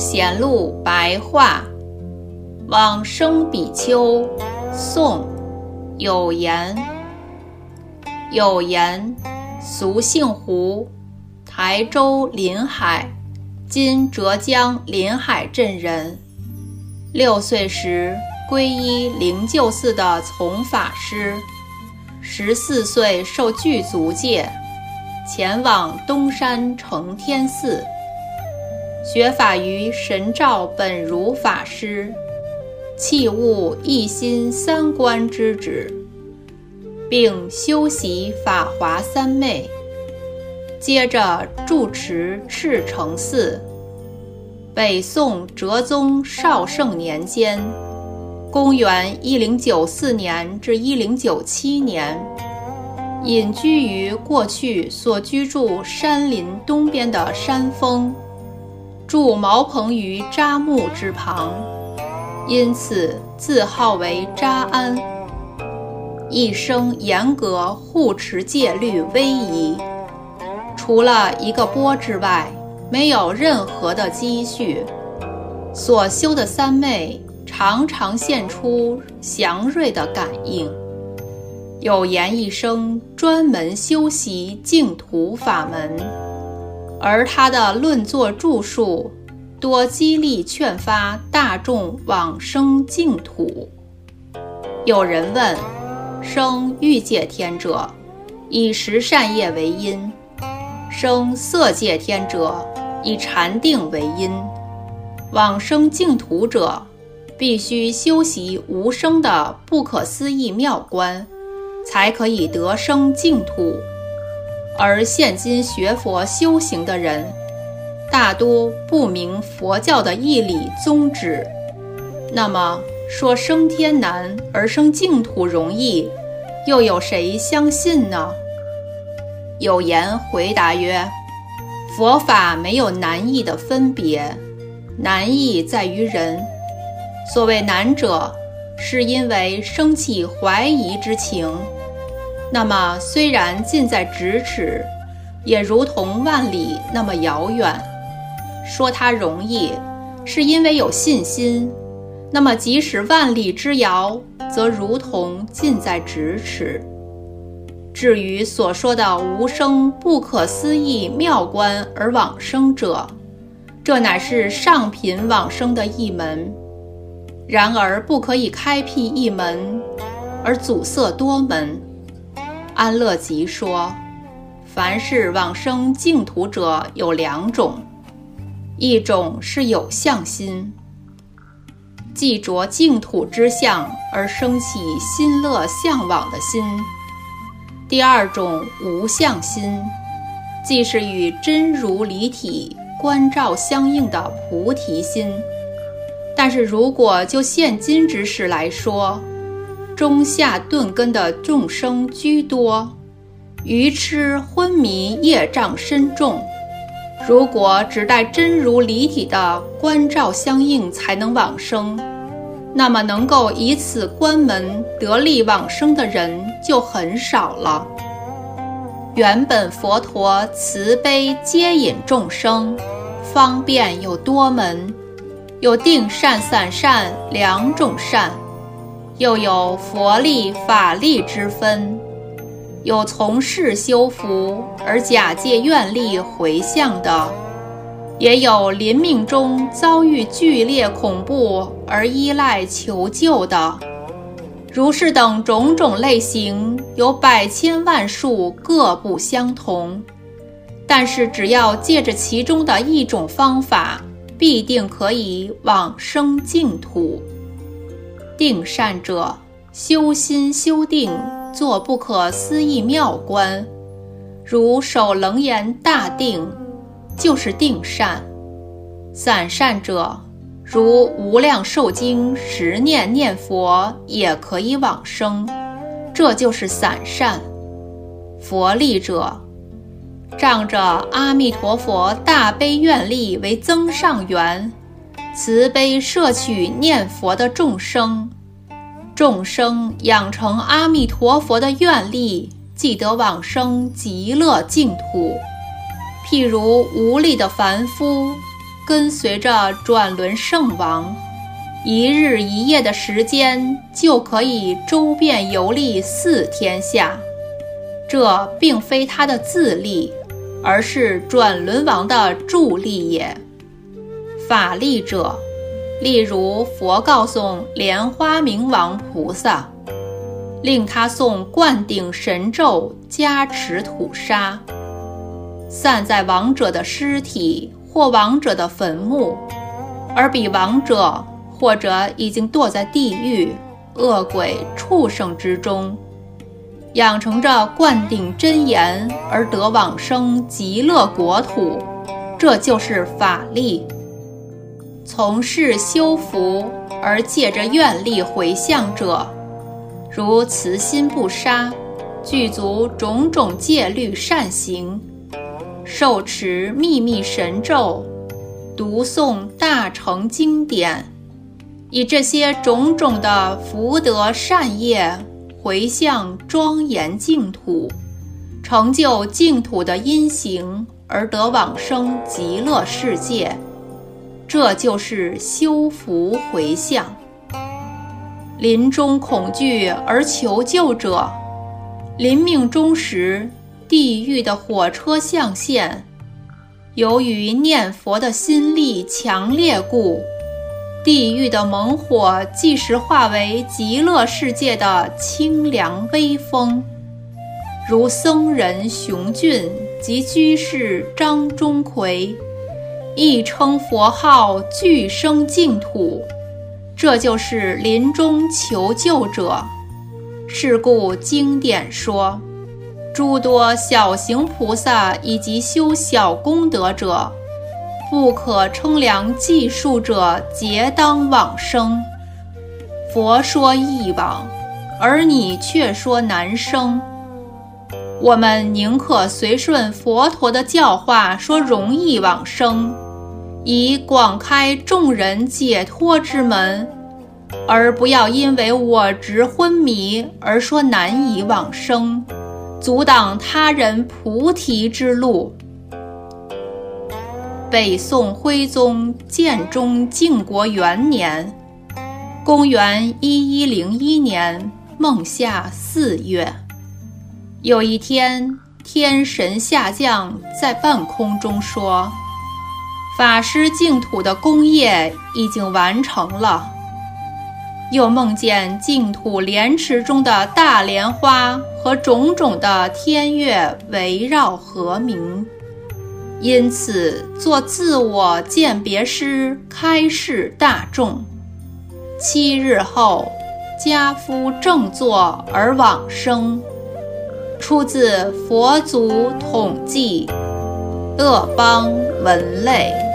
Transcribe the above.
显露白话，往生比丘，宋，有言。有言，俗姓胡，台州临海（今浙江临海镇）人。六岁时皈依灵鹫寺的从法师，十四岁受具足戒，前往东山承天寺。学法于神照本如法师，弃悟一心三观之旨，并修习法华三昧。接着住持赤城寺。北宋哲宗绍圣年间（公元1094年至1097年），隐居于过去所居住山林东边的山峰。筑茅棚于扎木之旁，因此自号为扎安。一生严格护持戒律威仪，除了一个钵之外，没有任何的积蓄。所修的三昧常常现出祥瑞的感应。有言一生专门修习净土法门。而他的论作著述，多激励劝发大众往生净土。有人问：生欲界天者，以十善业为因；生色界天者，以禅定为因；往生净土者，必须修习无生的不可思议妙观，才可以得生净土。而现今学佛修行的人，大多不明佛教的义理宗旨。那么说升天难而生净土容易，又有谁相信呢？有言回答曰：“佛法没有难易的分别，难易在于人。所谓难者，是因为生起怀疑之情。”那么，虽然近在咫尺，也如同万里那么遥远。说它容易，是因为有信心；那么，即使万里之遥，则如同近在咫尺。至于所说的无生不可思议妙观而往生者，这乃是上品往生的一门。然而，不可以开辟一门，而阻塞多门。安乐集说，凡是往生净土者有两种，一种是有相心，即着净土之相而生起心乐向往的心；第二种无相心，即是与真如离体观照相应的菩提心。但是如果就现今之事来说，中下顿根的众生居多，愚痴昏迷业障深重。如果只待真如离体的观照相应才能往生，那么能够以此关门得力往生的人就很少了。原本佛陀慈悲接引众生，方便有多门，有定善、散善两种善。又有佛力、法力之分，有从事修福而假借愿力回向的，也有临命中遭遇剧烈恐怖而依赖求救的。如是等种种类型，有百千万数，各不相同。但是只要借着其中的一种方法，必定可以往生净土。定善者，修心修定，作不可思议妙观，如守楞严大定，就是定善；散善者，如无量寿经十念念佛，也可以往生，这就是散善；佛力者，仗着阿弥陀佛大悲愿力为增上缘。慈悲摄取念佛的众生，众生养成阿弥陀佛的愿力，即得往生极乐净土。譬如无力的凡夫，跟随着转轮圣王，一日一夜的时间就可以周遍游历四天下。这并非他的自立，而是转轮王的助力也。法力者，例如佛告诉莲花明王菩萨，令他诵灌顶神咒，加持土沙，散在亡者的尸体或亡者的坟墓，而彼亡者或者已经堕在地狱、恶鬼、畜生之中。养成着灌顶真言而得往生极乐国土，这就是法力。从事修福而借着愿力回向者，如慈心不杀，具足种种戒律善行，受持秘密神咒，读诵大乘经典，以这些种种的福德善业。回向庄严净土，成就净土的因行，而得往生极乐世界，这就是修福回向。临终恐惧而求救者，临命终时，地狱的火车象限，由于念佛的心力强烈故。地狱的猛火，即时化为极乐世界的清凉微风，如僧人雄俊及居士张钟馗，亦称佛号，俱生净土。这就是临终求救者。是故经典说，诸多小行菩萨以及修小功德者。不可称量计数者，皆当往生。佛说易往，而你却说难生。我们宁可随顺佛陀的教化，说容易往生，以广开众人解脱之门，而不要因为我执昏迷而说难以往生，阻挡他人菩提之路。北宋徽宗建中靖国元年，公元一一零一年孟夏四月，有一天，天神下降在半空中说：“法师净土的功业已经完成了。”又梦见净土莲池中的大莲花和种种的天乐围绕和鸣。因此，作自我鉴别师，开示大众。七日后，家夫正坐而往生。出自《佛祖统记》，鄂邦文类。